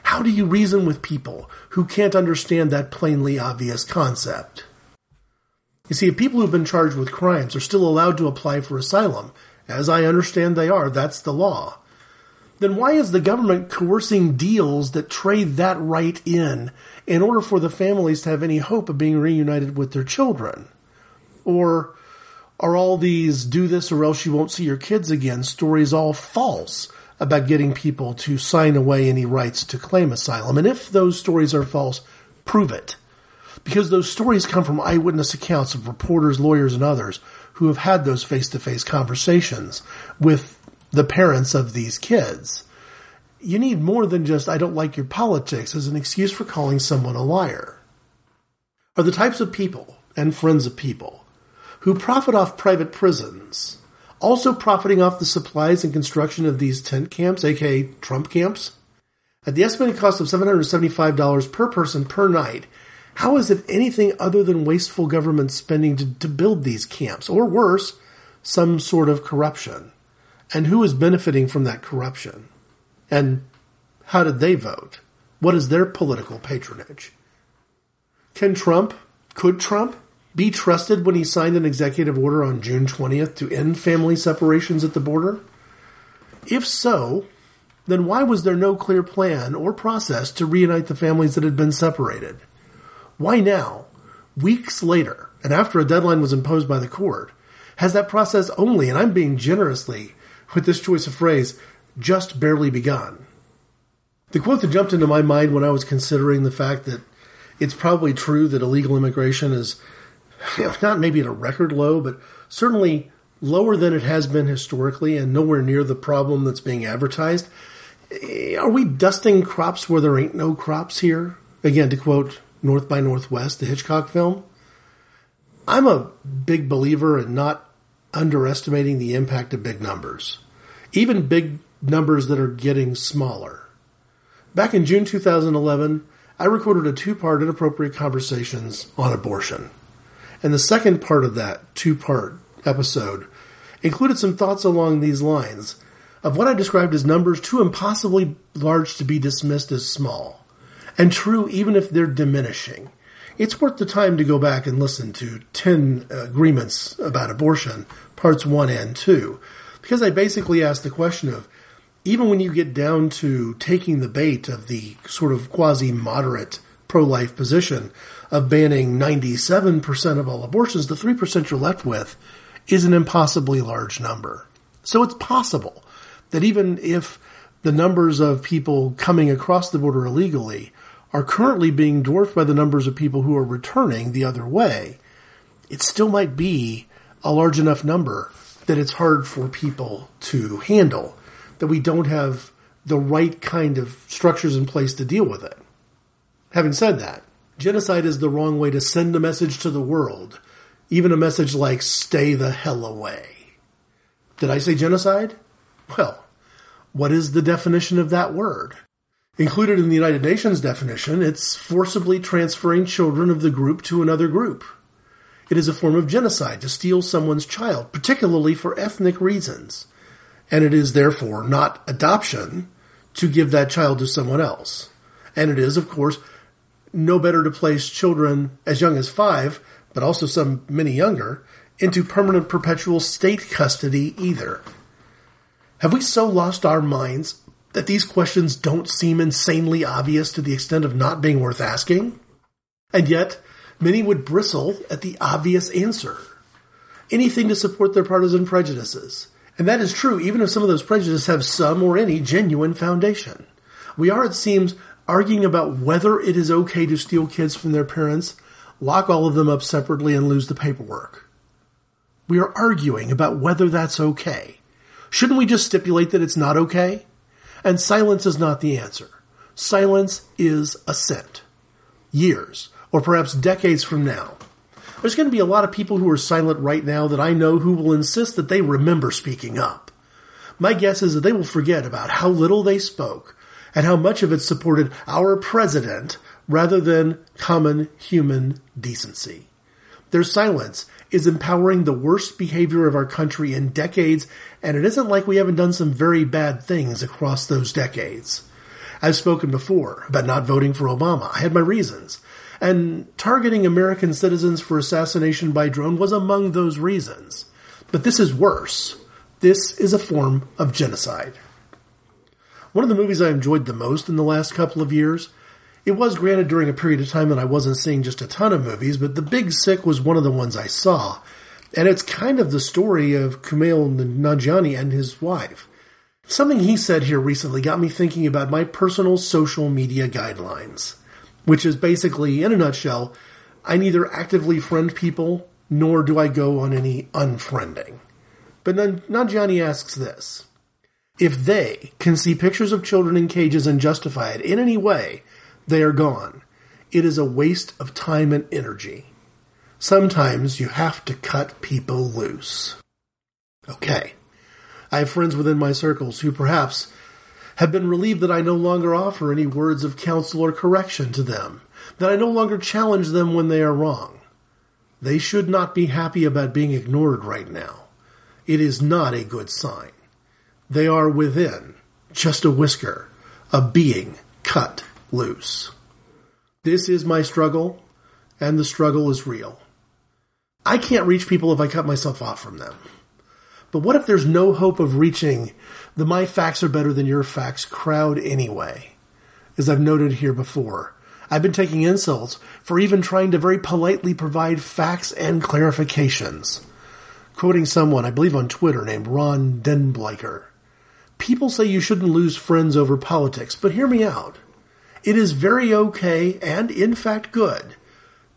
How do you reason with people who can't understand that plainly obvious concept? You see, if people who've been charged with crimes are still allowed to apply for asylum, as I understand they are, that's the law, then why is the government coercing deals that trade that right in in order for the families to have any hope of being reunited with their children? Or are all these do this or else you won't see your kids again stories all false about getting people to sign away any rights to claim asylum? And if those stories are false, prove it. Because those stories come from eyewitness accounts of reporters, lawyers, and others who have had those face to face conversations with the parents of these kids. You need more than just, I don't like your politics as an excuse for calling someone a liar. Are the types of people and friends of people who profit off private prisons also profiting off the supplies and construction of these tent camps, aka Trump camps? At the estimated cost of $775 per person per night, how is it anything other than wasteful government spending to, to build these camps? Or worse, some sort of corruption? And who is benefiting from that corruption? And how did they vote? What is their political patronage? Can Trump, could Trump, be trusted when he signed an executive order on June 20th to end family separations at the border? If so, then why was there no clear plan or process to reunite the families that had been separated? Why now, weeks later, and after a deadline was imposed by the court, has that process only, and I'm being generously with this choice of phrase, just barely begun. The quote that jumped into my mind when I was considering the fact that it's probably true that illegal immigration is you know, not maybe at a record low, but certainly lower than it has been historically and nowhere near the problem that's being advertised. Eh, are we dusting crops where there ain't no crops here? Again, to quote North by Northwest, the Hitchcock film. I'm a big believer in not underestimating the impact of big numbers, even big numbers that are getting smaller. Back in June 2011, I recorded a two part inappropriate conversations on abortion. And the second part of that two part episode included some thoughts along these lines of what I described as numbers too impossibly large to be dismissed as small, and true even if they're diminishing it's worth the time to go back and listen to 10 agreements about abortion, parts 1 and 2, because I basically asked the question of even when you get down to taking the bait of the sort of quasi moderate pro life position of banning 97% of all abortions, the 3% you're left with is an impossibly large number. So it's possible that even if the numbers of people coming across the border illegally are currently being dwarfed by the numbers of people who are returning the other way, it still might be a large enough number that it's hard for people to handle, that we don't have the right kind of structures in place to deal with it. Having said that, genocide is the wrong way to send a message to the world, even a message like stay the hell away. Did I say genocide? Well, what is the definition of that word? Included in the United Nations definition, it's forcibly transferring children of the group to another group. It is a form of genocide to steal someone's child, particularly for ethnic reasons. And it is therefore not adoption to give that child to someone else. And it is, of course, no better to place children as young as five, but also some many younger, into permanent perpetual state custody either. Have we so lost our minds that these questions don't seem insanely obvious to the extent of not being worth asking? And yet, many would bristle at the obvious answer. Anything to support their partisan prejudices. And that is true even if some of those prejudices have some or any genuine foundation. We are, it seems, arguing about whether it is okay to steal kids from their parents, lock all of them up separately, and lose the paperwork. We are arguing about whether that's okay. Shouldn't we just stipulate that it's not okay? And silence is not the answer. Silence is assent. Years, or perhaps decades from now, there's going to be a lot of people who are silent right now that I know who will insist that they remember speaking up. My guess is that they will forget about how little they spoke and how much of it supported our president rather than common human decency. Their silence is empowering the worst behavior of our country in decades, and it isn't like we haven't done some very bad things across those decades. I've spoken before about not voting for Obama. I had my reasons. and targeting American citizens for assassination by drone was among those reasons. But this is worse. This is a form of genocide. One of the movies I enjoyed the most in the last couple of years, it was granted during a period of time that I wasn't seeing just a ton of movies, but The Big Sick was one of the ones I saw. And it's kind of the story of Kumail Nanjiani and his wife. Something he said here recently got me thinking about my personal social media guidelines, which is basically, in a nutshell, I neither actively friend people nor do I go on any unfriending. But Nanjiani asks this. If they can see pictures of children in cages and justify it in any way, they are gone. It is a waste of time and energy. Sometimes you have to cut people loose. Okay. I have friends within my circles who perhaps have been relieved that I no longer offer any words of counsel or correction to them, that I no longer challenge them when they are wrong. They should not be happy about being ignored right now. It is not a good sign. They are within just a whisker of being cut loose. This is my struggle, and the struggle is real. I can't reach people if I cut myself off from them. But what if there's no hope of reaching the my facts are better than your facts crowd anyway? As I've noted here before, I've been taking insults for even trying to very politely provide facts and clarifications. Quoting someone, I believe on Twitter, named Ron Denbleicher. People say you shouldn't lose friends over politics, but hear me out. It is very okay and in fact good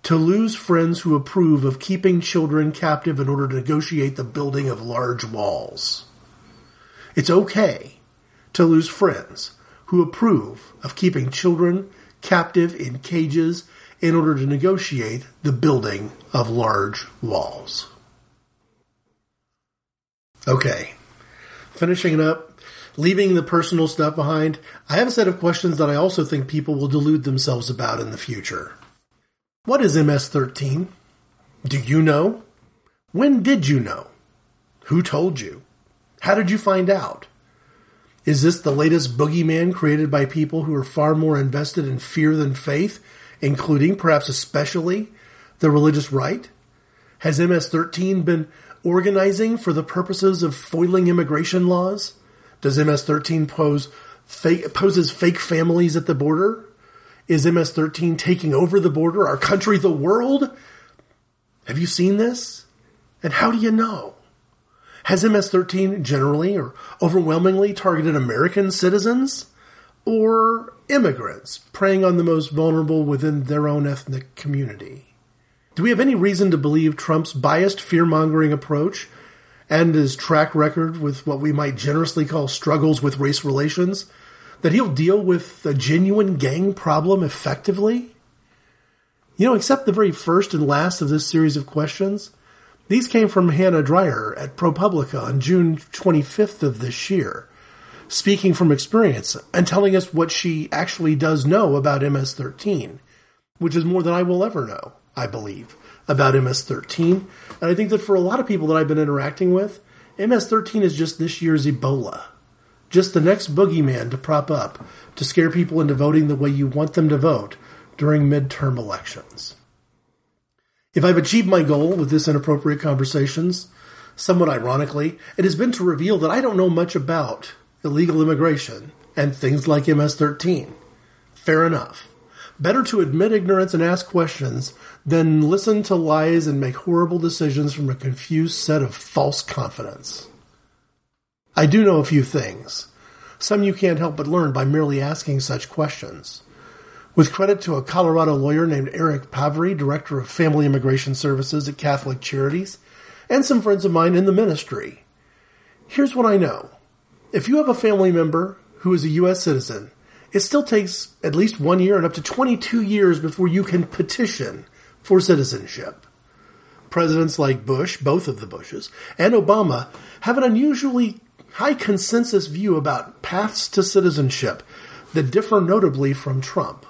to lose friends who approve of keeping children captive in order to negotiate the building of large walls. It's okay to lose friends who approve of keeping children captive in cages in order to negotiate the building of large walls. Okay, finishing it up, leaving the personal stuff behind, I have a set of questions that I also think people will delude themselves about in the future. What is MS 13? Do you know? When did you know? Who told you? How did you find out? Is this the latest boogeyman created by people who are far more invested in fear than faith, including, perhaps especially, the religious right? Has MS 13 been organizing for the purposes of foiling immigration laws? Does MS 13 pose fake, poses fake families at the border? Is MS-13 taking over the border, our country, the world? Have you seen this? And how do you know? Has MS-13 generally or overwhelmingly targeted American citizens or immigrants preying on the most vulnerable within their own ethnic community? Do we have any reason to believe Trump's biased fear-mongering approach and his track record with what we might generously call struggles with race relations that he'll deal with a genuine gang problem effectively? You know, except the very first and last of this series of questions, these came from Hannah Dreier at ProPublica on June 25th of this year, speaking from experience and telling us what she actually does know about MS-13, which is more than I will ever know, I believe, about MS-13. And I think that for a lot of people that I've been interacting with, MS-13 is just this year's Ebola just the next boogeyman to prop up to scare people into voting the way you want them to vote during midterm elections. If I've achieved my goal with this inappropriate conversations, somewhat ironically, it has been to reveal that I don't know much about illegal immigration and things like MS 13. Fair enough. Better to admit ignorance and ask questions than listen to lies and make horrible decisions from a confused set of false confidence. I do know a few things. Some you can't help but learn by merely asking such questions. With credit to a Colorado lawyer named Eric Pavry, Director of Family Immigration Services at Catholic Charities, and some friends of mine in the ministry. Here's what I know. If you have a family member who is a U.S. citizen, it still takes at least one year and up to 22 years before you can petition for citizenship. Presidents like Bush, both of the Bushes, and Obama have an unusually high consensus view about paths to citizenship that differ notably from Trump.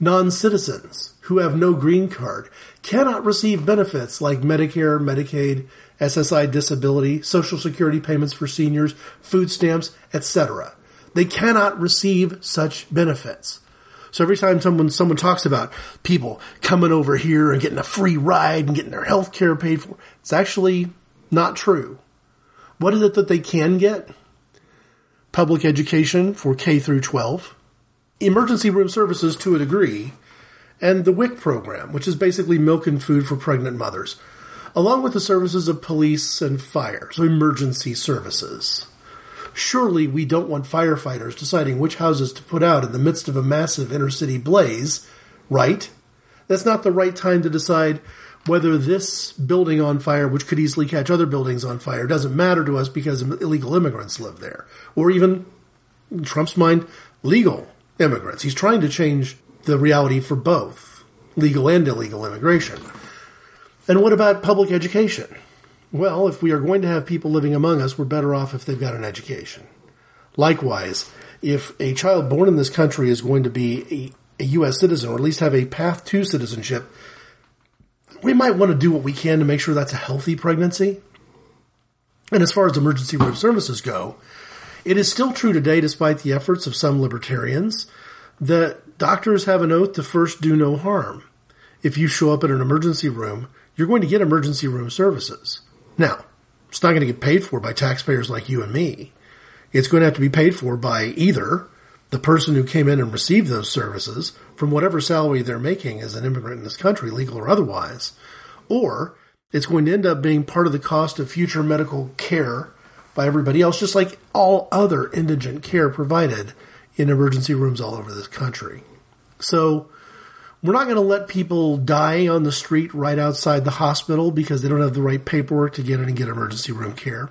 Non-citizens who have no green card cannot receive benefits like Medicare, Medicaid, SSI disability, social security payments for seniors, food stamps, etc. They cannot receive such benefits. So every time someone someone talks about people coming over here and getting a free ride and getting their health care paid for, it's actually not true. What is it that they can get? Public education for K through 12, emergency room services to a degree, and the WIC program, which is basically milk and food for pregnant mothers, along with the services of police and fire, so emergency services. Surely we don't want firefighters deciding which houses to put out in the midst of a massive inner city blaze, right? That's not the right time to decide whether this building on fire, which could easily catch other buildings on fire, doesn't matter to us because illegal immigrants live there. Or even, in Trump's mind, legal immigrants. He's trying to change the reality for both legal and illegal immigration. And what about public education? Well, if we are going to have people living among us, we're better off if they've got an education. Likewise, if a child born in this country is going to be a, a U.S. citizen, or at least have a path to citizenship, we might want to do what we can to make sure that's a healthy pregnancy. And as far as emergency room services go, it is still true today, despite the efforts of some libertarians, that doctors have an oath to first do no harm. If you show up at an emergency room, you're going to get emergency room services. Now, it's not going to get paid for by taxpayers like you and me. It's going to have to be paid for by either the person who came in and received those services from whatever salary they're making as an immigrant in this country, legal or otherwise, or it's going to end up being part of the cost of future medical care by everybody else, just like all other indigent care provided in emergency rooms all over this country. So, we're not going to let people die on the street right outside the hospital because they don't have the right paperwork to get in and get emergency room care.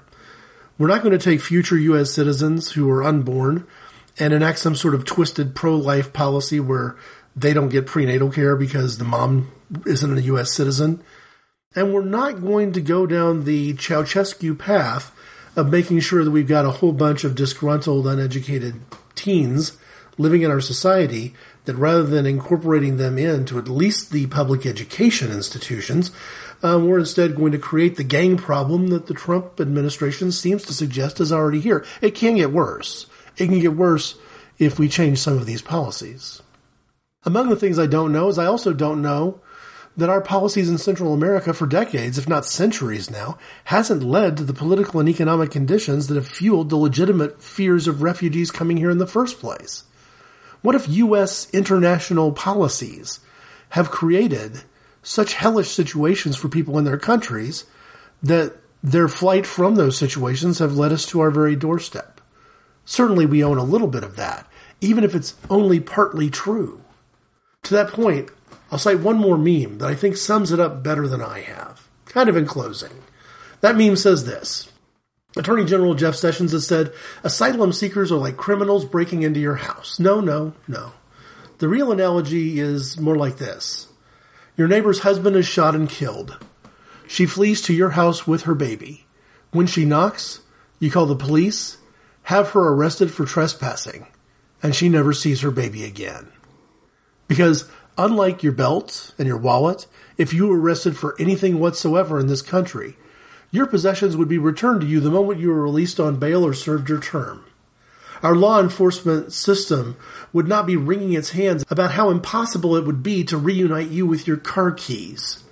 We're not going to take future U.S. citizens who are unborn and enact some sort of twisted pro-life policy where they don't get prenatal care because the mom isn't a U.S. citizen. And we're not going to go down the Ceausescu path of making sure that we've got a whole bunch of disgruntled, uneducated teens living in our society that rather than incorporating them into at least the public education institutions, um, we're instead going to create the gang problem that the Trump administration seems to suggest is already here. It can get worse. It can get worse if we change some of these policies. Among the things I don't know is I also don't know that our policies in Central America for decades, if not centuries now, hasn't led to the political and economic conditions that have fueled the legitimate fears of refugees coming here in the first place. What if U.S. international policies have created such hellish situations for people in their countries that their flight from those situations have led us to our very doorstep? Certainly we own a little bit of that, even if it's only partly true. To that point, I'll cite one more meme that I think sums it up better than I have, kind of in closing. That meme says this. Attorney General Jeff Sessions has said asylum seekers are like criminals breaking into your house. No, no, no. The real analogy is more like this. Your neighbor's husband is shot and killed. She flees to your house with her baby. When she knocks, you call the police, have her arrested for trespassing, and she never sees her baby again. Because unlike your belt and your wallet, if you were arrested for anything whatsoever in this country, your possessions would be returned to you the moment you were released on bail or served your term. Our law enforcement system would not be wringing its hands about how impossible it would be to reunite you with your car keys.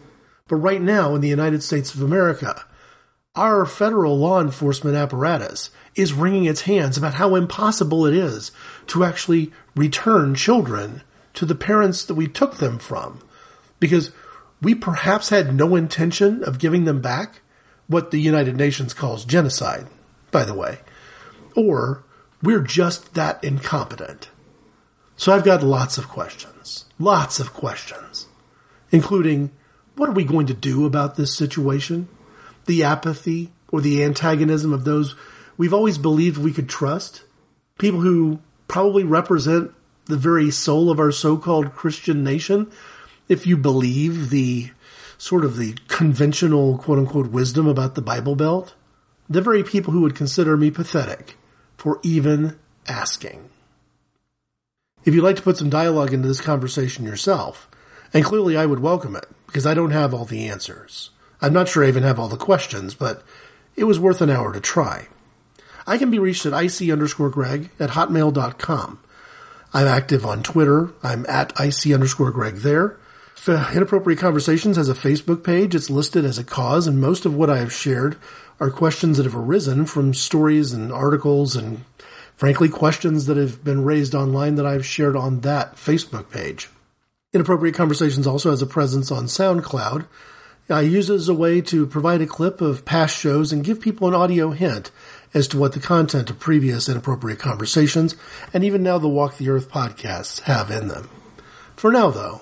But right now in the United States of America, our federal law enforcement apparatus is wringing its hands about how impossible it is to actually return children to the parents that we took them from. Because we perhaps had no intention of giving them back, what the United Nations calls genocide, by the way. Or we're just that incompetent. So I've got lots of questions. Lots of questions. Including, what are we going to do about this situation? The apathy or the antagonism of those we've always believed we could trust? People who probably represent the very soul of our so-called Christian nation, if you believe the sort of the conventional quote unquote wisdom about the Bible Belt, the very people who would consider me pathetic for even asking. If you'd like to put some dialogue into this conversation yourself, and clearly I would welcome it, because I don't have all the answers. I'm not sure I even have all the questions, but it was worth an hour to try. I can be reached at ic underscore greg at hotmail.com. I'm active on Twitter. I'm at IC underscore Greg there. Uh, Inappropriate Conversations has a Facebook page. It's listed as a cause, and most of what I have shared are questions that have arisen from stories and articles and frankly questions that have been raised online that I've shared on that Facebook page. Inappropriate Conversations also has a presence on SoundCloud. I use it as a way to provide a clip of past shows and give people an audio hint as to what the content of previous Inappropriate Conversations and even now the Walk the Earth podcasts have in them. For now, though,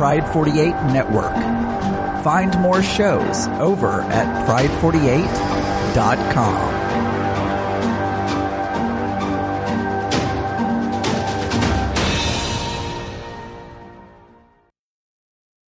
Pride 48 network. Find more shows over at pride48.com.